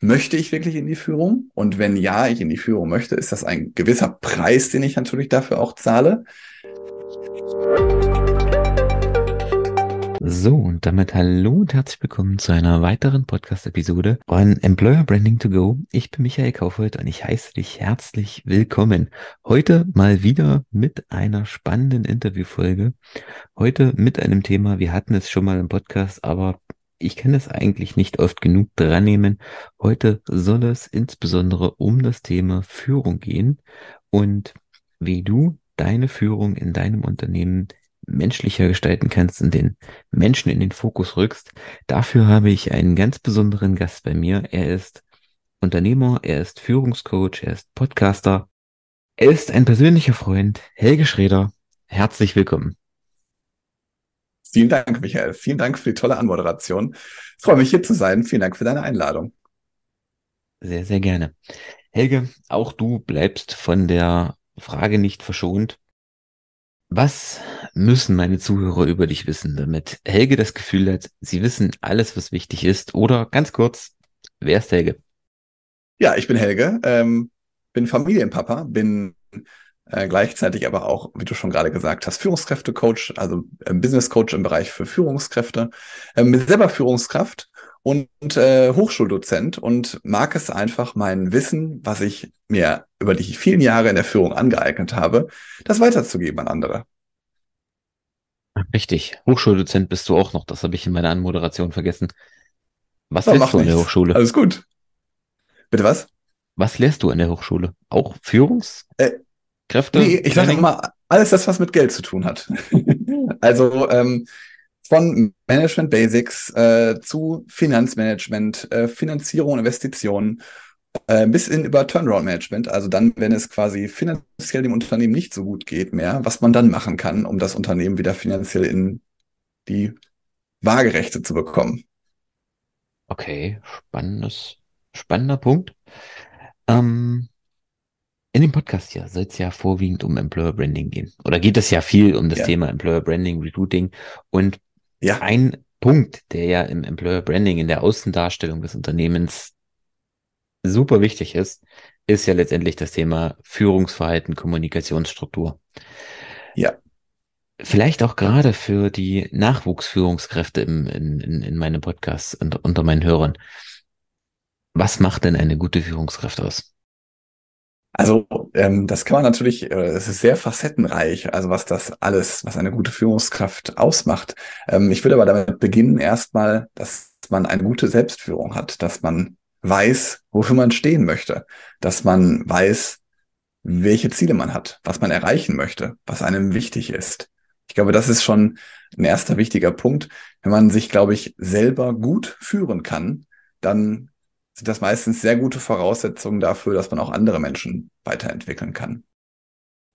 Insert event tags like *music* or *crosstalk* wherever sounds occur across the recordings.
möchte ich wirklich in die Führung? Und wenn ja, ich in die Führung möchte, ist das ein gewisser Preis, den ich natürlich dafür auch zahle? So, und damit hallo und herzlich willkommen zu einer weiteren Podcast-Episode von Employer Branding to Go. Ich bin Michael Kaufhold und ich heiße dich herzlich willkommen. Heute mal wieder mit einer spannenden Interviewfolge. Heute mit einem Thema, wir hatten es schon mal im Podcast, aber ich kann es eigentlich nicht oft genug dran nehmen. Heute soll es insbesondere um das Thema Führung gehen und wie du deine Führung in deinem Unternehmen menschlicher gestalten kannst und den Menschen in den Fokus rückst. Dafür habe ich einen ganz besonderen Gast bei mir. Er ist Unternehmer, er ist Führungscoach, er ist Podcaster. Er ist ein persönlicher Freund, Helge Schreder. Herzlich willkommen. Vielen Dank, Michael. Vielen Dank für die tolle Anmoderation. Ich freue mich hier zu sein. Vielen Dank für deine Einladung. Sehr, sehr gerne. Helge, auch du bleibst von der Frage nicht verschont. Was müssen meine Zuhörer über dich wissen, damit Helge das Gefühl hat, sie wissen alles, was wichtig ist? Oder ganz kurz, wer ist Helge? Ja, ich bin Helge, ähm, bin Familienpapa, bin äh, gleichzeitig aber auch, wie du schon gerade gesagt hast, Führungskräftecoach, also äh, Business Coach im Bereich für Führungskräfte, äh, bin selber Führungskraft und äh, Hochschuldozent und mag es einfach, mein Wissen, was ich mir über die vielen Jahre in der Führung angeeignet habe, das weiterzugeben an andere. Richtig. Hochschuldozent bist du auch noch. Das habe ich in meiner Anmoderation vergessen. Was ja, du an der Hochschule? Alles gut. Bitte was? Was lehrst du an der Hochschule? Auch Führungskräfte? Äh, nee, ich sage immer, alles das, was mit Geld zu tun hat. *laughs* also ähm, von Management Basics äh, zu Finanzmanagement, äh, Finanzierung, Investitionen äh, bis in über Turnaround Management. Also dann, wenn es quasi finanziell dem Unternehmen nicht so gut geht mehr, was man dann machen kann, um das Unternehmen wieder finanziell in die Waagerechte zu bekommen. Okay, spannendes, spannender Punkt. Ähm, in dem Podcast hier soll es ja vorwiegend um Employer Branding gehen. Oder geht es ja viel um das ja. Thema Employer Branding, Recruiting. Und ja. Ein Punkt, der ja im Employer Branding, in der Außendarstellung des Unternehmens super wichtig ist, ist ja letztendlich das Thema Führungsverhalten, Kommunikationsstruktur. Ja. Vielleicht auch gerade für die Nachwuchsführungskräfte im, in, in, in meinem Podcast und unter meinen Hörern. Was macht denn eine gute Führungskraft aus? Also ähm, das kann man natürlich, äh, es ist sehr facettenreich, also was das alles, was eine gute Führungskraft ausmacht. Ähm, ich würde aber damit beginnen erstmal, dass man eine gute Selbstführung hat, dass man weiß, wofür man stehen möchte, dass man weiß, welche Ziele man hat, was man erreichen möchte, was einem wichtig ist. Ich glaube, das ist schon ein erster wichtiger Punkt. Wenn man sich, glaube ich, selber gut führen kann, dann sind das meistens sehr gute Voraussetzungen dafür, dass man auch andere Menschen weiterentwickeln kann.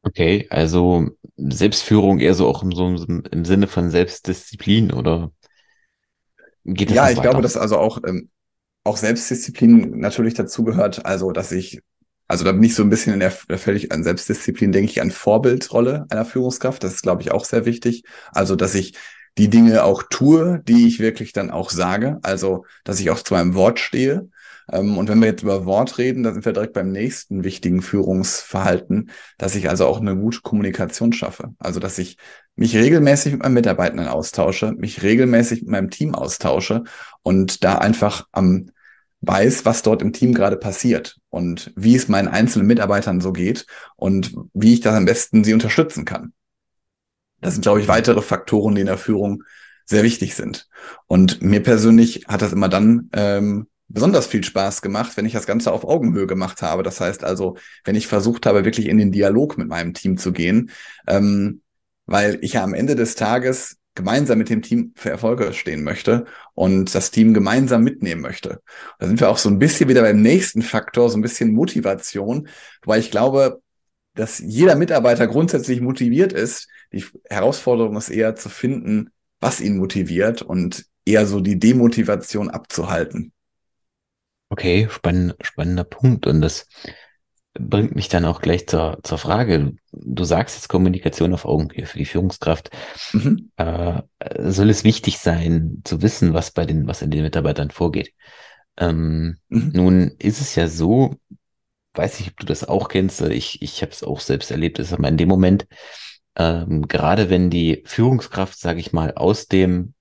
Okay, also Selbstführung eher so auch im, so im Sinne von Selbstdisziplin oder geht das Ja, ich weiter? glaube, dass also auch, ähm, auch Selbstdisziplin natürlich dazu gehört, also dass ich, also da bin ich so ein bisschen in der, der völlig an Selbstdisziplin, denke ich, an Vorbildrolle einer Führungskraft. Das ist, glaube ich, auch sehr wichtig. Also, dass ich die Dinge auch tue, die ich wirklich dann auch sage. Also, dass ich auch zu meinem Wort stehe und wenn wir jetzt über Wort reden, dann sind wir direkt beim nächsten wichtigen Führungsverhalten, dass ich also auch eine gute Kommunikation schaffe. Also, dass ich mich regelmäßig mit meinen Mitarbeitenden austausche, mich regelmäßig mit meinem Team austausche und da einfach am weiß, was dort im Team gerade passiert und wie es meinen einzelnen Mitarbeitern so geht und wie ich das am besten sie unterstützen kann. Das sind, glaube ich, weitere Faktoren, die in der Führung sehr wichtig sind. Und mir persönlich hat das immer dann ähm, besonders viel Spaß gemacht, wenn ich das Ganze auf Augenhöhe gemacht habe. Das heißt also, wenn ich versucht habe, wirklich in den Dialog mit meinem Team zu gehen, ähm, weil ich ja am Ende des Tages gemeinsam mit dem Team für Erfolge stehen möchte und das Team gemeinsam mitnehmen möchte. Da sind wir auch so ein bisschen wieder beim nächsten Faktor, so ein bisschen Motivation, wobei ich glaube, dass jeder Mitarbeiter grundsätzlich motiviert ist. Die Herausforderung ist eher zu finden, was ihn motiviert und eher so die Demotivation abzuhalten. Okay, spann, spannender Punkt. Und das bringt mich dann auch gleich zur, zur Frage. Du sagst jetzt Kommunikation auf Augenhöhe für die Führungskraft. Mhm. Äh, soll es wichtig sein, zu wissen, was bei den, was in den Mitarbeitern vorgeht? Ähm, mhm. Nun ist es ja so, weiß nicht, ob du das auch kennst, ich, ich habe es auch selbst erlebt, ist aber in dem Moment, ähm, gerade wenn die Führungskraft, sage ich mal, aus dem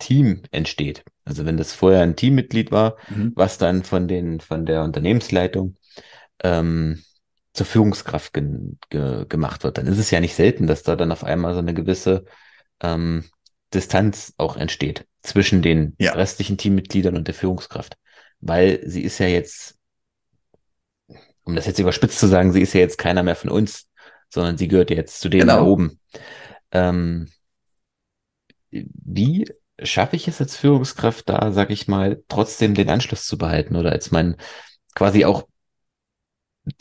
Team entsteht, also wenn das vorher ein Teammitglied war, mhm. was dann von den von der Unternehmensleitung ähm, zur Führungskraft ge ge gemacht wird, dann ist es ja nicht selten, dass da dann auf einmal so eine gewisse ähm, Distanz auch entsteht zwischen den ja. restlichen Teammitgliedern und der Führungskraft. Weil sie ist ja jetzt, um das jetzt überspitzt zu sagen, sie ist ja jetzt keiner mehr von uns, sondern sie gehört jetzt zu denen genau. da oben. Ähm, wie schaffe ich es als Führungskraft da, sag ich mal, trotzdem den Anschluss zu behalten oder als mein quasi auch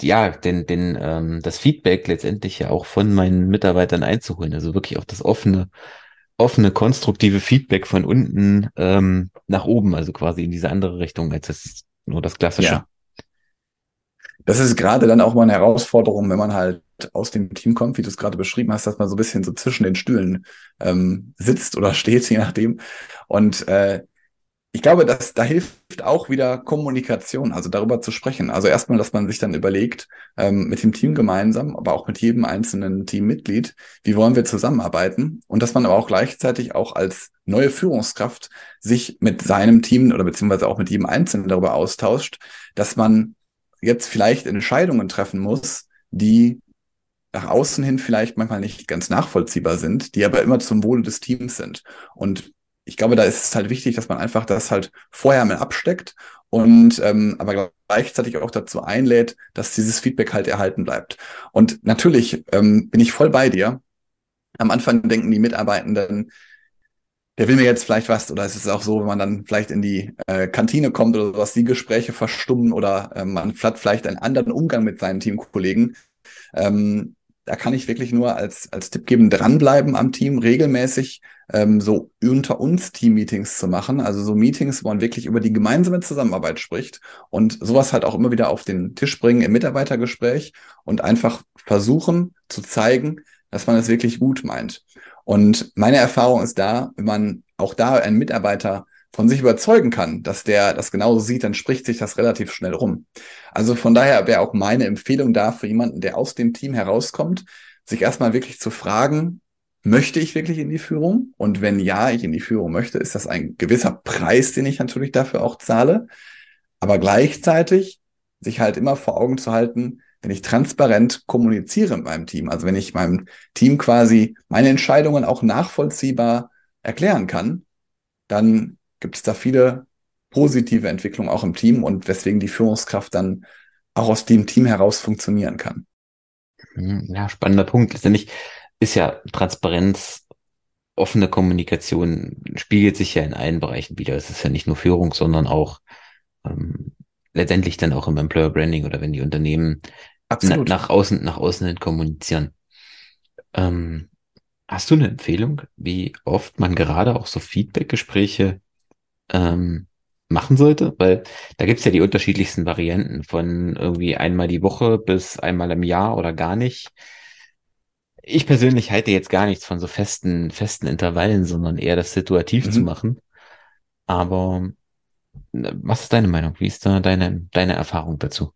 ja, den, den, ähm, das Feedback letztendlich ja auch von meinen Mitarbeitern einzuholen. Also wirklich auch das offene, offene, konstruktive Feedback von unten ähm, nach oben, also quasi in diese andere Richtung, als es nur das klassische. Ja. Das ist gerade dann auch mal eine Herausforderung, wenn man halt aus dem Team kommt, wie du es gerade beschrieben hast, dass man so ein bisschen so zwischen den Stühlen ähm, sitzt oder *laughs* steht, je nachdem. Und äh, ich glaube, dass da hilft auch wieder Kommunikation, also darüber zu sprechen. Also erstmal, dass man sich dann überlegt, ähm, mit dem Team gemeinsam, aber auch mit jedem einzelnen Teammitglied, wie wollen wir zusammenarbeiten? Und dass man aber auch gleichzeitig auch als neue Führungskraft sich mit seinem Team oder beziehungsweise auch mit jedem Einzelnen darüber austauscht, dass man jetzt vielleicht Entscheidungen treffen muss, die nach außen hin vielleicht manchmal nicht ganz nachvollziehbar sind, die aber immer zum Wohle des Teams sind. Und ich glaube, da ist es halt wichtig, dass man einfach das halt vorher mal absteckt und ähm, aber gleichzeitig auch dazu einlädt, dass dieses Feedback halt erhalten bleibt. Und natürlich ähm, bin ich voll bei dir. Am Anfang denken die Mitarbeitenden, der will mir jetzt vielleicht was, oder es ist auch so, wenn man dann vielleicht in die äh, Kantine kommt oder sowas, die Gespräche verstummen oder äh, man hat vielleicht einen anderen Umgang mit seinen Teamkollegen. Ähm, da kann ich wirklich nur als, als Tipp geben, dranbleiben am Team, regelmäßig ähm, so unter uns Team-Meetings zu machen. Also so Meetings, wo man wirklich über die gemeinsame Zusammenarbeit spricht und sowas halt auch immer wieder auf den Tisch bringen im Mitarbeitergespräch und einfach versuchen zu zeigen, dass man es wirklich gut meint. Und meine Erfahrung ist da, wenn man auch da einen Mitarbeiter von sich überzeugen kann, dass der das genauso sieht, dann spricht sich das relativ schnell rum. Also von daher wäre auch meine Empfehlung da für jemanden, der aus dem Team herauskommt, sich erstmal wirklich zu fragen, möchte ich wirklich in die Führung? Und wenn ja, ich in die Führung möchte, ist das ein gewisser Preis, den ich natürlich dafür auch zahle. Aber gleichzeitig sich halt immer vor Augen zu halten, wenn ich transparent kommuniziere mit meinem Team, also wenn ich meinem Team quasi meine Entscheidungen auch nachvollziehbar erklären kann, dann gibt es da viele positive Entwicklungen auch im Team und weswegen die Führungskraft dann auch aus dem Team heraus funktionieren kann. Mhm, ja, spannender Punkt. Letztendlich ist ja Transparenz, offene Kommunikation spiegelt sich ja in allen Bereichen wieder. Es ist ja nicht nur Führung, sondern auch ähm, letztendlich dann auch im Employer Branding oder wenn die Unternehmen na, nach außen, nach außen hin kommunizieren. Ähm, hast du eine Empfehlung, wie oft man gerade auch so Feedback-Gespräche ähm, machen sollte, weil da gibt's ja die unterschiedlichsten Varianten von irgendwie einmal die Woche bis einmal im Jahr oder gar nicht. Ich persönlich halte jetzt gar nichts von so festen, festen Intervallen, sondern eher das situativ mhm. zu machen. Aber was ist deine Meinung? Wie ist da deine, deine Erfahrung dazu?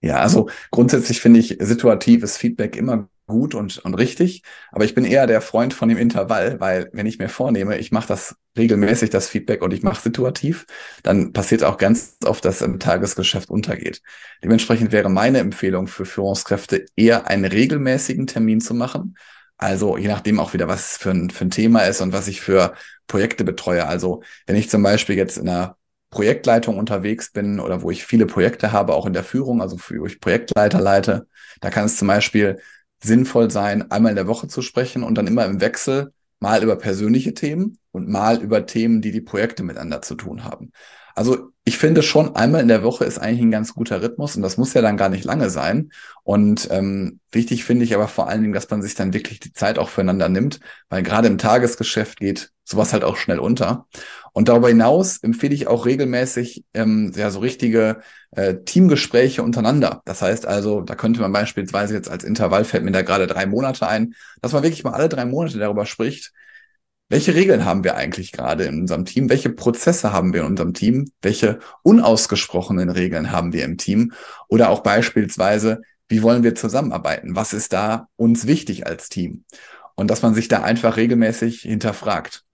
Ja, also grundsätzlich finde ich situatives Feedback immer gut und, und richtig. Aber ich bin eher der Freund von dem Intervall, weil wenn ich mir vornehme, ich mache das regelmäßig, das Feedback und ich mache situativ, dann passiert auch ganz oft, dass im Tagesgeschäft untergeht. Dementsprechend wäre meine Empfehlung für Führungskräfte eher einen regelmäßigen Termin zu machen. Also je nachdem auch wieder, was für ein, für ein Thema ist und was ich für Projekte betreue. Also wenn ich zum Beispiel jetzt in einer Projektleitung unterwegs bin oder wo ich viele Projekte habe, auch in der Führung, also wo ich Projektleiter leite, da kann es zum Beispiel sinnvoll sein, einmal in der Woche zu sprechen und dann immer im Wechsel mal über persönliche Themen und mal über Themen, die die Projekte miteinander zu tun haben. Also ich finde schon, einmal in der Woche ist eigentlich ein ganz guter Rhythmus und das muss ja dann gar nicht lange sein. Und ähm, wichtig finde ich aber vor allen Dingen, dass man sich dann wirklich die Zeit auch füreinander nimmt, weil gerade im Tagesgeschäft geht sowas halt auch schnell unter. Und darüber hinaus empfehle ich auch regelmäßig ähm, ja so richtige äh, Teamgespräche untereinander. Das heißt also, da könnte man beispielsweise jetzt als Intervall fällt mir da gerade drei Monate ein, dass man wirklich mal alle drei Monate darüber spricht, welche Regeln haben wir eigentlich gerade in unserem Team? Welche Prozesse haben wir in unserem Team? Welche unausgesprochenen Regeln haben wir im Team? Oder auch beispielsweise, wie wollen wir zusammenarbeiten? Was ist da uns wichtig als Team? Und dass man sich da einfach regelmäßig hinterfragt.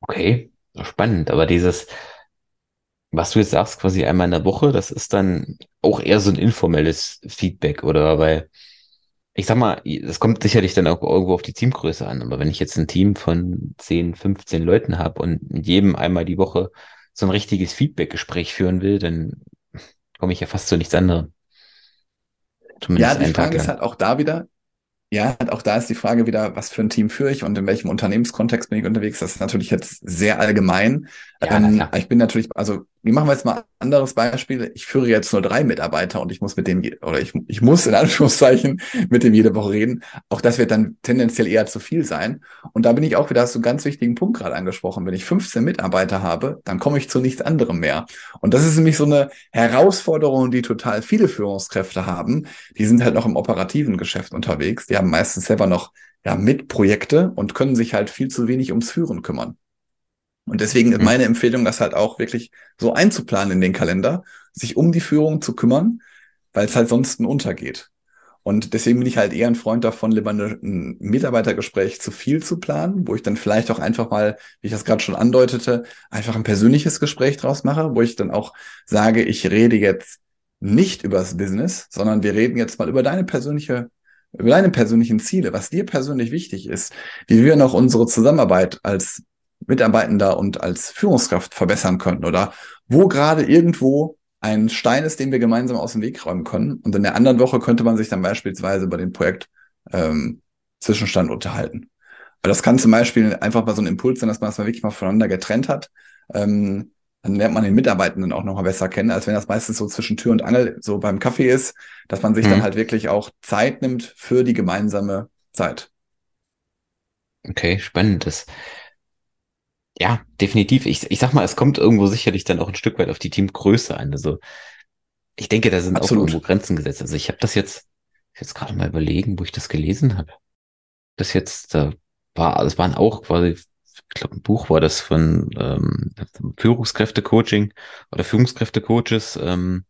Okay, spannend. Aber dieses, was du jetzt sagst, quasi einmal in der Woche, das ist dann auch eher so ein informelles Feedback, oder? Weil ich sag mal, das kommt sicherlich dann auch irgendwo auf die Teamgröße an, aber wenn ich jetzt ein Team von 10, 15 Leuten habe und mit jedem einmal die Woche so ein richtiges Feedback-Gespräch führen will, dann komme ich ja fast zu nichts anderem. Zumindest ja, die Frage ist halt auch da wieder, ja, auch da ist die Frage wieder, was für ein Team führe ich und in welchem Unternehmenskontext bin ich unterwegs. Das ist natürlich jetzt sehr allgemein. Ja, ähm, ich bin natürlich, also wie machen wir jetzt mal ein anderes Beispiel? Ich führe jetzt nur drei Mitarbeiter und ich muss mit dem, oder ich, ich muss in Anführungszeichen mit dem jede Woche reden. Auch das wird dann tendenziell eher zu viel sein. Und da bin ich auch wieder, hast du einen ganz wichtigen Punkt gerade angesprochen. Wenn ich 15 Mitarbeiter habe, dann komme ich zu nichts anderem mehr. Und das ist nämlich so eine Herausforderung, die total viele Führungskräfte haben. Die sind halt noch im operativen Geschäft unterwegs. Die haben meistens selber noch ja, Mitprojekte und können sich halt viel zu wenig ums Führen kümmern. Und deswegen ist mhm. meine Empfehlung, das halt auch wirklich so einzuplanen in den Kalender, sich um die Führung zu kümmern, weil es halt sonst untergeht. Und deswegen bin ich halt eher ein Freund davon, lieber ein Mitarbeitergespräch zu viel zu planen, wo ich dann vielleicht auch einfach mal, wie ich das gerade schon andeutete, einfach ein persönliches Gespräch draus mache, wo ich dann auch sage, ich rede jetzt nicht über das Business, sondern wir reden jetzt mal über deine persönliche über deine persönlichen Ziele, was dir persönlich wichtig ist, wie wir noch unsere Zusammenarbeit als Mitarbeitender und als Führungskraft verbessern könnten oder wo gerade irgendwo ein Stein ist, den wir gemeinsam aus dem Weg räumen können. Und in der anderen Woche könnte man sich dann beispielsweise über den Projekt ähm, Zwischenstand unterhalten. Aber das kann zum Beispiel einfach mal so ein Impuls sein, dass man das mal wirklich mal voneinander getrennt hat. Ähm, dann lernt man den Mitarbeitenden auch noch mal besser kennen, als wenn das meistens so zwischen Tür und Angel so beim Kaffee ist, dass man sich mhm. dann halt wirklich auch Zeit nimmt für die gemeinsame Zeit. Okay, spannend. Das ja, definitiv. Ich, ich sag mal, es kommt irgendwo sicherlich dann auch ein Stück weit auf die Teamgröße an. Also ich denke, da sind Absolut. auch irgendwo Grenzen gesetzt. Also ich habe das jetzt, jetzt gerade mal überlegen, wo ich das gelesen habe. Das jetzt, da war, das waren auch quasi, ich glaube, ein Buch war das von ähm, Führungskräfte-Coaching oder Führungskräfte-Coaches, ähm,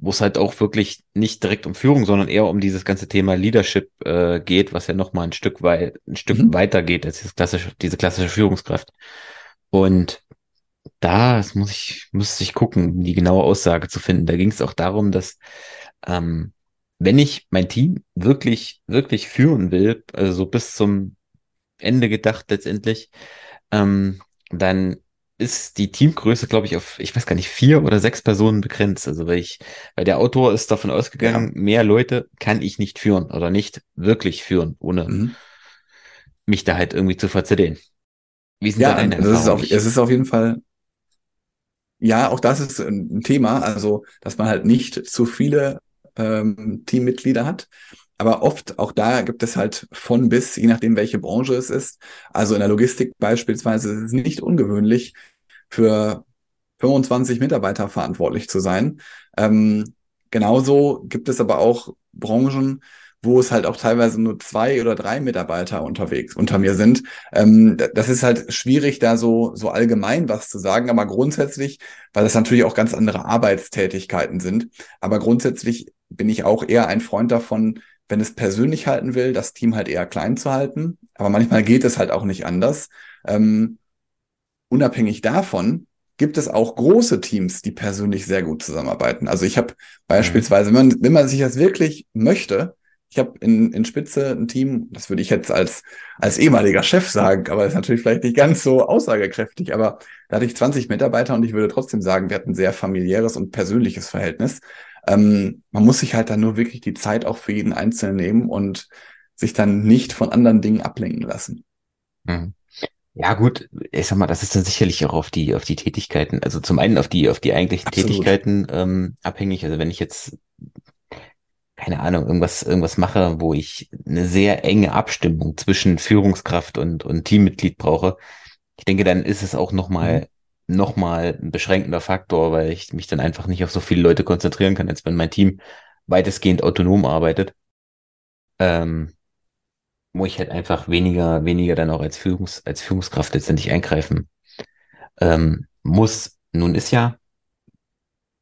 wo es halt auch wirklich nicht direkt um Führung, sondern eher um dieses ganze Thema Leadership äh, geht, was ja nochmal ein Stück weit, ein Stück mhm. weiter geht als diese klassische, diese klassische Führungskraft. Und da das muss ich, muss ich gucken, die genaue Aussage zu finden. Da ging es auch darum, dass ähm, wenn ich mein Team wirklich, wirklich führen will, also so bis zum Ende gedacht letztendlich, ähm, dann ist die Teamgröße, glaube ich, auf, ich weiß gar nicht, vier oder sechs Personen begrenzt. Also weil ich, weil der Autor ist davon ausgegangen, ja. mehr Leute kann ich nicht führen oder nicht wirklich führen, ohne mhm. mich da halt irgendwie zu verzetteln. Wie sind ja, da deine das ist auf, es ist auf jeden Fall, ja, auch das ist ein Thema, also dass man halt nicht zu viele ähm, Teammitglieder hat. Aber oft, auch da gibt es halt von bis, je nachdem, welche Branche es ist. Also in der Logistik beispielsweise ist es nicht ungewöhnlich, für 25 Mitarbeiter verantwortlich zu sein. Ähm, genauso gibt es aber auch Branchen, wo es halt auch teilweise nur zwei oder drei Mitarbeiter unterwegs unter mir sind. Ähm, das ist halt schwierig, da so, so allgemein was zu sagen, aber grundsätzlich, weil das natürlich auch ganz andere Arbeitstätigkeiten sind. Aber grundsätzlich bin ich auch eher ein Freund davon, wenn es persönlich halten will, das Team halt eher klein zu halten. Aber manchmal geht es halt auch nicht anders. Ähm, unabhängig davon gibt es auch große Teams, die persönlich sehr gut zusammenarbeiten. Also ich habe beispielsweise, wenn man, wenn man sich das wirklich möchte, ich habe in, in Spitze ein Team, das würde ich jetzt als, als ehemaliger Chef sagen, aber das ist natürlich vielleicht nicht ganz so aussagekräftig, aber da hatte ich 20 Mitarbeiter und ich würde trotzdem sagen, wir hatten ein sehr familiäres und persönliches Verhältnis. Ähm, man muss sich halt dann nur wirklich die Zeit auch für jeden Einzelnen nehmen und sich dann nicht von anderen Dingen ablenken lassen. Mhm. Ja, gut, ich sag mal, das ist dann sicherlich auch auf die, auf die Tätigkeiten, also zum einen auf die, auf die eigentlichen Absolut. Tätigkeiten ähm, abhängig. Also wenn ich jetzt, keine Ahnung, irgendwas, irgendwas mache, wo ich eine sehr enge Abstimmung zwischen Führungskraft und, und Teammitglied brauche, ich denke, dann ist es auch nochmal, mhm. nochmal ein beschränkender Faktor, weil ich mich dann einfach nicht auf so viele Leute konzentrieren kann, als wenn mein Team weitestgehend autonom arbeitet. Ähm, wo ich halt einfach weniger, weniger dann auch als Führungs, als Führungskraft letztendlich eingreifen ähm, muss. Nun ist ja,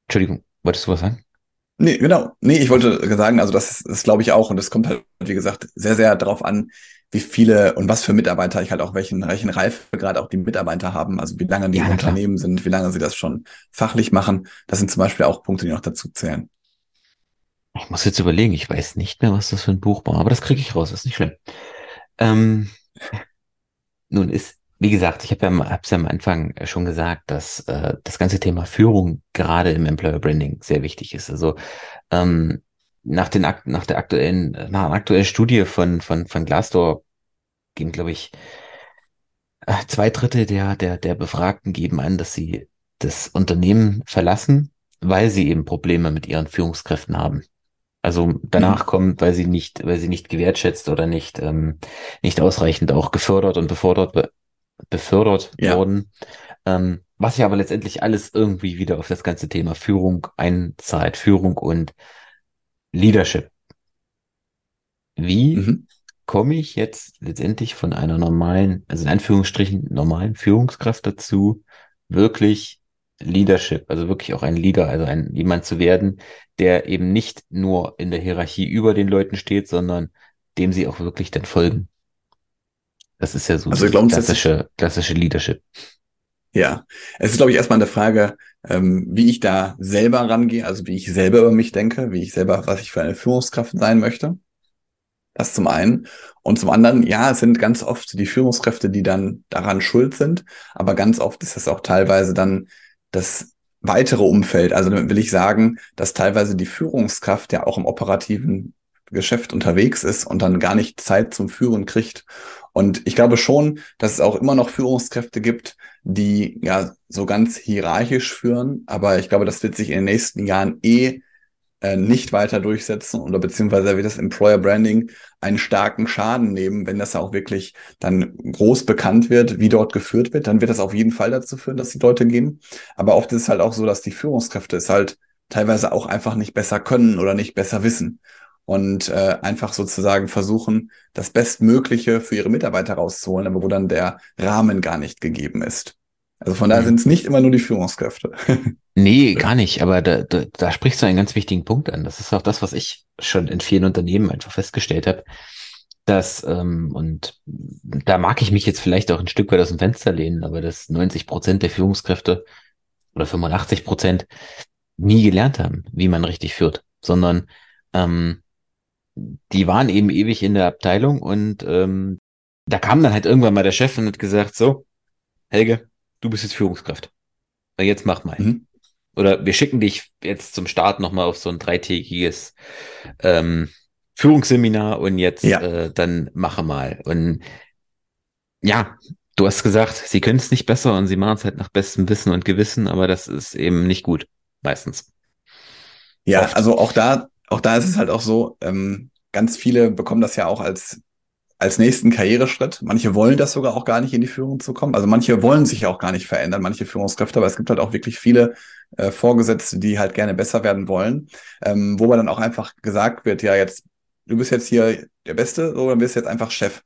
Entschuldigung, wolltest du was sagen? Nee, genau. Nee, ich wollte sagen, also das ist, das glaube ich auch und es kommt halt, wie gesagt, sehr, sehr darauf an, wie viele und was für Mitarbeiter ich halt auch welchen, welchen Reife gerade auch die Mitarbeiter haben, also wie lange die ja, im Unternehmen sind, wie lange sie das schon fachlich machen. Das sind zum Beispiel auch Punkte, die noch dazu zählen. Ich muss jetzt überlegen, ich weiß nicht mehr, was das für ein Buch war, aber das kriege ich raus, ist nicht schlimm. Ähm, nun ist, wie gesagt, ich habe ja, hab's ja am Anfang schon gesagt, dass äh, das ganze Thema Führung gerade im Employer Branding sehr wichtig ist. Also ähm, nach, den, nach der aktuellen, nach einer aktuellen Studie von, von, von Glassdoor gehen, glaube ich, äh, zwei Drittel der, der, der Befragten geben an, dass sie das Unternehmen verlassen, weil sie eben Probleme mit ihren Führungskräften haben. Also danach mhm. kommt, weil sie nicht, weil sie nicht gewertschätzt oder nicht, ähm, nicht ausreichend auch gefördert und befördert, be befördert ja. wurden. Ähm, was ja aber letztendlich alles irgendwie wieder auf das ganze Thema Führung einzahlt, Führung und Leadership. Wie mhm. komme ich jetzt letztendlich von einer normalen, also in Anführungsstrichen normalen Führungskraft dazu, wirklich Leadership, also wirklich auch ein Leader, also ein jemand zu werden, der eben nicht nur in der Hierarchie über den Leuten steht, sondern dem sie auch wirklich dann folgen. Das ist ja so also klassische, klassische Leadership. Ja, es ist, glaube ich, erstmal eine Frage, ähm, wie ich da selber rangehe, also wie ich selber über mich denke, wie ich selber, was ich für eine Führungskraft sein möchte. Das zum einen. Und zum anderen, ja, es sind ganz oft die Führungskräfte, die dann daran schuld sind, aber ganz oft ist es auch teilweise dann das weitere Umfeld. Also damit will ich sagen, dass teilweise die Führungskraft ja auch im operativen Geschäft unterwegs ist und dann gar nicht Zeit zum Führen kriegt. Und ich glaube schon, dass es auch immer noch Führungskräfte gibt, die ja so ganz hierarchisch führen. Aber ich glaube, das wird sich in den nächsten Jahren eh äh, nicht weiter durchsetzen oder beziehungsweise wird das Employer Branding einen starken Schaden nehmen, wenn das auch wirklich dann groß bekannt wird, wie dort geführt wird, dann wird das auf jeden Fall dazu führen, dass die Leute gehen. Aber oft ist es halt auch so, dass die Führungskräfte es halt teilweise auch einfach nicht besser können oder nicht besser wissen und äh, einfach sozusagen versuchen, das Bestmögliche für ihre Mitarbeiter rauszuholen, aber wo dann der Rahmen gar nicht gegeben ist. Also von daher sind es nicht immer nur die Führungskräfte. *laughs* Nee, gar nicht. Aber da, da, da sprichst du einen ganz wichtigen Punkt an. Das ist auch das, was ich schon in vielen Unternehmen einfach festgestellt habe. Dass, ähm, und da mag ich mich jetzt vielleicht auch ein Stück weit aus dem Fenster lehnen, aber dass 90 Prozent der Führungskräfte oder 85 Prozent nie gelernt haben, wie man richtig führt, sondern ähm, die waren eben ewig in der Abteilung und ähm, da kam dann halt irgendwann mal der Chef und hat gesagt, so, Helge, du bist jetzt Führungskraft. Jetzt mach mal. Mhm. Oder wir schicken dich jetzt zum Start nochmal auf so ein dreitägiges ähm, Führungsseminar und jetzt ja. äh, dann mache mal. Und ja, du hast gesagt, sie können es nicht besser und sie machen es halt nach bestem Wissen und Gewissen, aber das ist eben nicht gut, meistens. Ja, Oft. also auch da, auch da ist es halt auch so, ähm, ganz viele bekommen das ja auch als als nächsten Karriereschritt. Manche wollen das sogar auch gar nicht in die Führung zu kommen. Also manche wollen sich auch gar nicht verändern, manche Führungskräfte, aber es gibt halt auch wirklich viele äh, Vorgesetzte, die halt gerne besser werden wollen, ähm, wo man dann auch einfach gesagt wird, ja, jetzt, du bist jetzt hier der Beste, so, dann bist jetzt einfach Chef.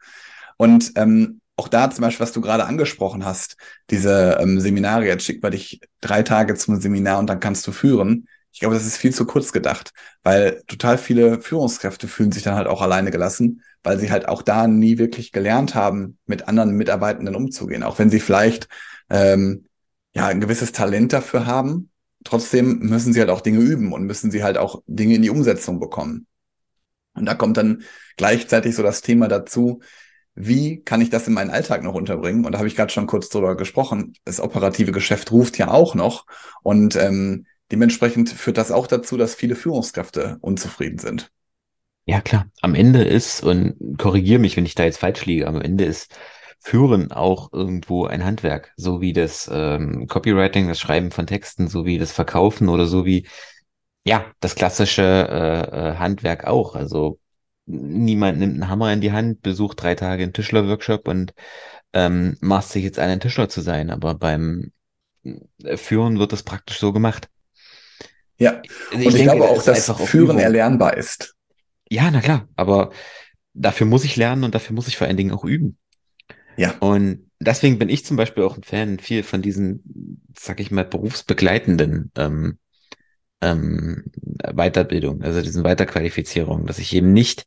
Und ähm, auch da zum Beispiel, was du gerade angesprochen hast, diese ähm, Seminare, jetzt schickt man dich drei Tage zum Seminar und dann kannst du führen. Ich glaube, das ist viel zu kurz gedacht, weil total viele Führungskräfte fühlen sich dann halt auch alleine gelassen, weil sie halt auch da nie wirklich gelernt haben, mit anderen Mitarbeitenden umzugehen. Auch wenn sie vielleicht ähm, ja ein gewisses Talent dafür haben, trotzdem müssen sie halt auch Dinge üben und müssen sie halt auch Dinge in die Umsetzung bekommen. Und da kommt dann gleichzeitig so das Thema dazu, wie kann ich das in meinen Alltag noch unterbringen? Und da habe ich gerade schon kurz drüber gesprochen. Das operative Geschäft ruft ja auch noch. Und ähm, Dementsprechend führt das auch dazu, dass viele Führungskräfte unzufrieden sind. Ja, klar. Am Ende ist, und korrigiere mich, wenn ich da jetzt falsch liege, am Ende ist Führen auch irgendwo ein Handwerk, so wie das ähm, Copywriting, das Schreiben von Texten, so wie das Verkaufen oder so wie, ja, das klassische äh, äh, Handwerk auch. Also niemand nimmt einen Hammer in die Hand, besucht drei Tage einen Tischler-Workshop und ähm, macht sich jetzt einen Tischler zu sein. Aber beim Führen wird das praktisch so gemacht. Ja, also und ich, ich denke, glaube auch, dass Führen auch erlernbar ist. Ja, na klar, aber dafür muss ich lernen und dafür muss ich vor allen Dingen auch üben. Ja. Und deswegen bin ich zum Beispiel auch ein Fan viel von diesen, sag ich mal, berufsbegleitenden ähm, ähm, Weiterbildung, also diesen Weiterqualifizierungen, dass ich eben nicht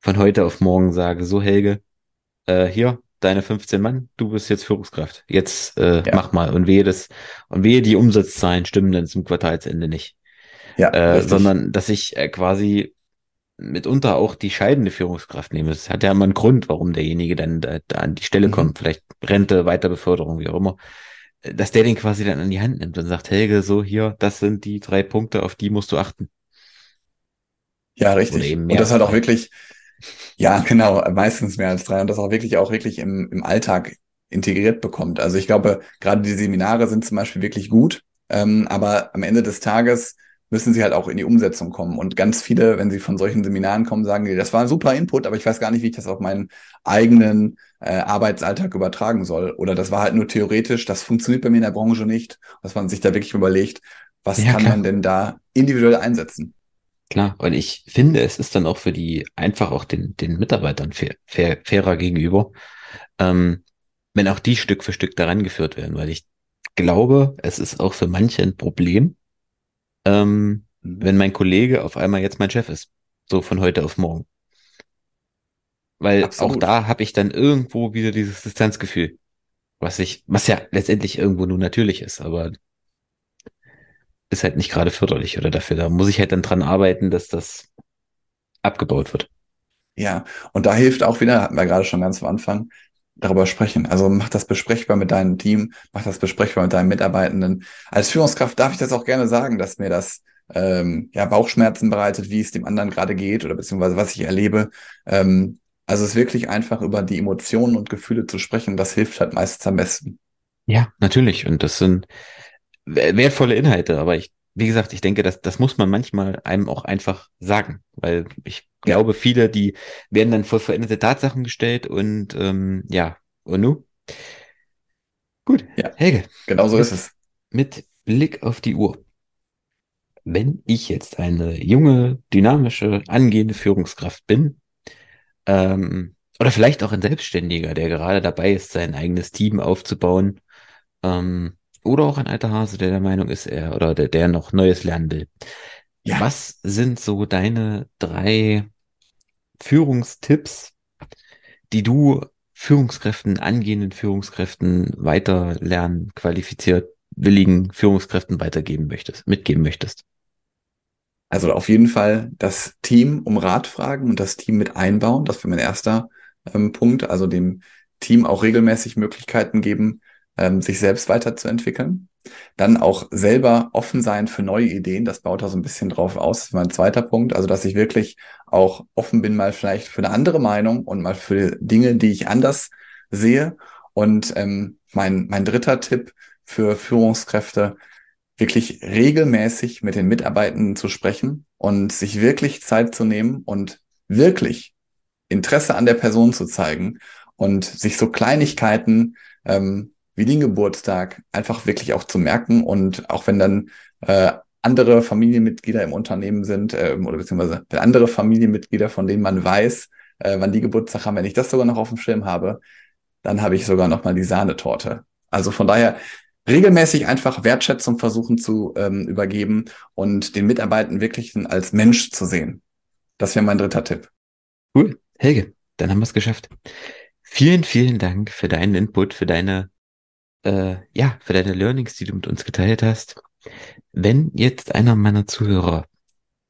von heute auf morgen sage, so Helge, äh, hier, deine 15 Mann, du bist jetzt Führungskraft. Jetzt äh, ja. mach mal. Und wehe das, und wehe die Umsatzzahlen stimmen dann zum Quartalsende nicht. Ja, äh, sondern dass ich äh, quasi mitunter auch die scheidende Führungskraft nehme. Das hat ja immer einen Grund, warum derjenige dann da, da an die Stelle mhm. kommt. Vielleicht Rente, Weiterbeförderung, wie auch immer. Dass der den quasi dann an die Hand nimmt und sagt, Helge, so hier, das sind die drei Punkte, auf die musst du achten. Ja, richtig. Und das halt auch wirklich, ja, genau, meistens mehr als drei und das auch wirklich auch wirklich im, im Alltag integriert bekommt. Also ich glaube, gerade die Seminare sind zum Beispiel wirklich gut, ähm, aber am Ende des Tages müssen sie halt auch in die Umsetzung kommen. Und ganz viele, wenn sie von solchen Seminaren kommen, sagen, das war ein super Input, aber ich weiß gar nicht, wie ich das auf meinen eigenen äh, Arbeitsalltag übertragen soll. Oder das war halt nur theoretisch, das funktioniert bei mir in der Branche nicht, dass man sich da wirklich überlegt, was ja, kann klar. man denn da individuell einsetzen? Klar, und ich finde, es ist dann auch für die einfach auch den, den Mitarbeitern fair, fair, fairer gegenüber, ähm, wenn auch die Stück für Stück daran geführt werden, weil ich glaube, es ist auch für manche ein Problem, ähm, wenn mein Kollege auf einmal jetzt mein Chef ist. So von heute auf morgen. Weil Absolut. auch da habe ich dann irgendwo wieder dieses Distanzgefühl. Was ich, was ja letztendlich irgendwo nur natürlich ist, aber ist halt nicht gerade förderlich oder dafür. Da muss ich halt dann dran arbeiten, dass das abgebaut wird. Ja, und da hilft auch wieder, hatten wir gerade schon ganz am Anfang, darüber sprechen. Also mach das besprechbar mit deinem Team, mach das besprechbar mit deinen Mitarbeitenden. Als Führungskraft darf ich das auch gerne sagen, dass mir das ähm, ja Bauchschmerzen bereitet, wie es dem anderen gerade geht oder beziehungsweise was ich erlebe. Ähm, also es ist wirklich einfach über die Emotionen und Gefühle zu sprechen, das hilft halt meistens am besten. Ja, natürlich. Und das sind wertvolle Inhalte, aber ich, wie gesagt, ich denke, das, das muss man manchmal einem auch einfach sagen, weil ich glaube, viele, die werden dann vor veränderte Tatsachen gestellt und ähm, ja, und nu? Gut, ja, Helge. Genau so ist es. Mit Blick auf die Uhr. Wenn ich jetzt eine junge, dynamische, angehende Führungskraft bin, ähm, oder vielleicht auch ein Selbstständiger, der gerade dabei ist, sein eigenes Team aufzubauen, ähm, oder auch ein alter Hase, der der Meinung ist, er oder der, der noch Neues lernen will. Ja. Was sind so deine drei Führungstipps, die du Führungskräften, angehenden Führungskräften weiterlernen, qualifiziert, willigen Führungskräften weitergeben möchtest, mitgeben möchtest? Also auf jeden Fall das Team um Rat fragen und das Team mit einbauen. Das wäre mein erster ähm, Punkt. Also dem Team auch regelmäßig Möglichkeiten geben, ähm, sich selbst weiterzuentwickeln. Dann auch selber offen sein für neue Ideen. Das baut da so ein bisschen drauf aus. Das ist mein zweiter Punkt. Also, dass ich wirklich auch offen bin, mal vielleicht für eine andere Meinung und mal für Dinge, die ich anders sehe. Und ähm, mein, mein dritter Tipp für Führungskräfte, wirklich regelmäßig mit den Mitarbeitenden zu sprechen und sich wirklich Zeit zu nehmen und wirklich Interesse an der Person zu zeigen und sich so Kleinigkeiten ähm, wie den Geburtstag einfach wirklich auch zu merken und auch wenn dann äh, andere Familienmitglieder im Unternehmen sind äh, oder beziehungsweise wenn andere Familienmitglieder, von denen man weiß, äh, wann die Geburtstag haben, wenn ich das sogar noch auf dem Schirm habe, dann habe ich sogar noch mal die Sahnetorte. Also von daher regelmäßig einfach Wertschätzung versuchen zu ähm, übergeben und den Mitarbeitern wirklich als Mensch zu sehen. Das wäre mein dritter Tipp. Cool. Helge, dann haben wir es geschafft. Vielen, vielen Dank für deinen Input, für deine äh, ja, für deine Learnings, die du mit uns geteilt hast. Wenn jetzt einer meiner Zuhörer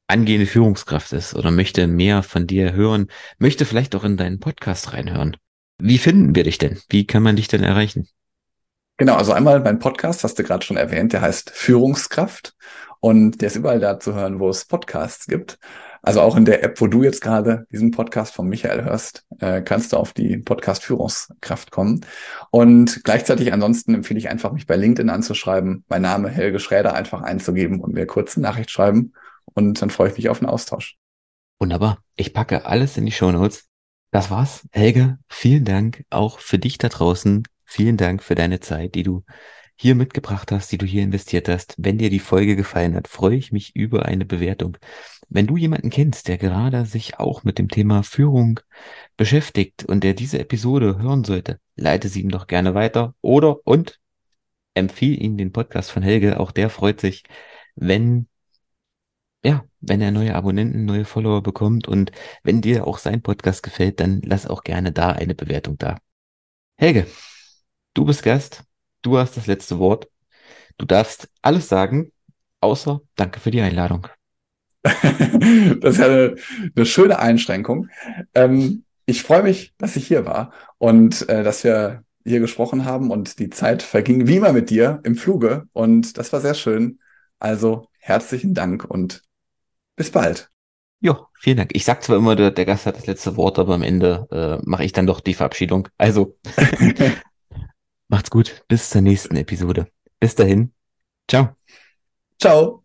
angehende Führungskraft ist oder möchte mehr von dir hören, möchte vielleicht auch in deinen Podcast reinhören. Wie finden wir dich denn? Wie kann man dich denn erreichen? Genau, also einmal mein Podcast, hast du gerade schon erwähnt, der heißt Führungskraft und der ist überall da zu hören, wo es Podcasts gibt. Also auch in der App, wo du jetzt gerade diesen Podcast von Michael hörst, äh, kannst du auf die Podcast Führungskraft kommen. Und gleichzeitig ansonsten empfehle ich einfach, mich bei LinkedIn anzuschreiben, mein Name Helge Schräder einfach einzugeben und mir kurze Nachricht schreiben. Und dann freue ich mich auf einen Austausch. Wunderbar. Ich packe alles in die Show Notes. Das war's. Helge, vielen Dank auch für dich da draußen. Vielen Dank für deine Zeit, die du hier mitgebracht hast, die du hier investiert hast. Wenn dir die Folge gefallen hat, freue ich mich über eine Bewertung. Wenn du jemanden kennst, der gerade sich auch mit dem Thema Führung beschäftigt und der diese Episode hören sollte, leite sie ihm doch gerne weiter oder und empfiehl ihm den Podcast von Helge. Auch der freut sich, wenn ja, wenn er neue Abonnenten, neue Follower bekommt und wenn dir auch sein Podcast gefällt, dann lass auch gerne da eine Bewertung da. Helge, du bist Gast, du hast das letzte Wort. Du darfst alles sagen, außer danke für die Einladung. *laughs* das ist ja eine, eine schöne Einschränkung. Ähm, ich freue mich, dass ich hier war und äh, dass wir hier gesprochen haben und die Zeit verging wie immer mit dir im Fluge und das war sehr schön. Also herzlichen Dank und bis bald. Jo, vielen Dank. Ich sag zwar immer, der, der Gast hat das letzte Wort, aber am Ende äh, mache ich dann doch die Verabschiedung. Also *laughs* macht's gut. Bis zur nächsten Episode. Bis dahin. Ciao. Ciao.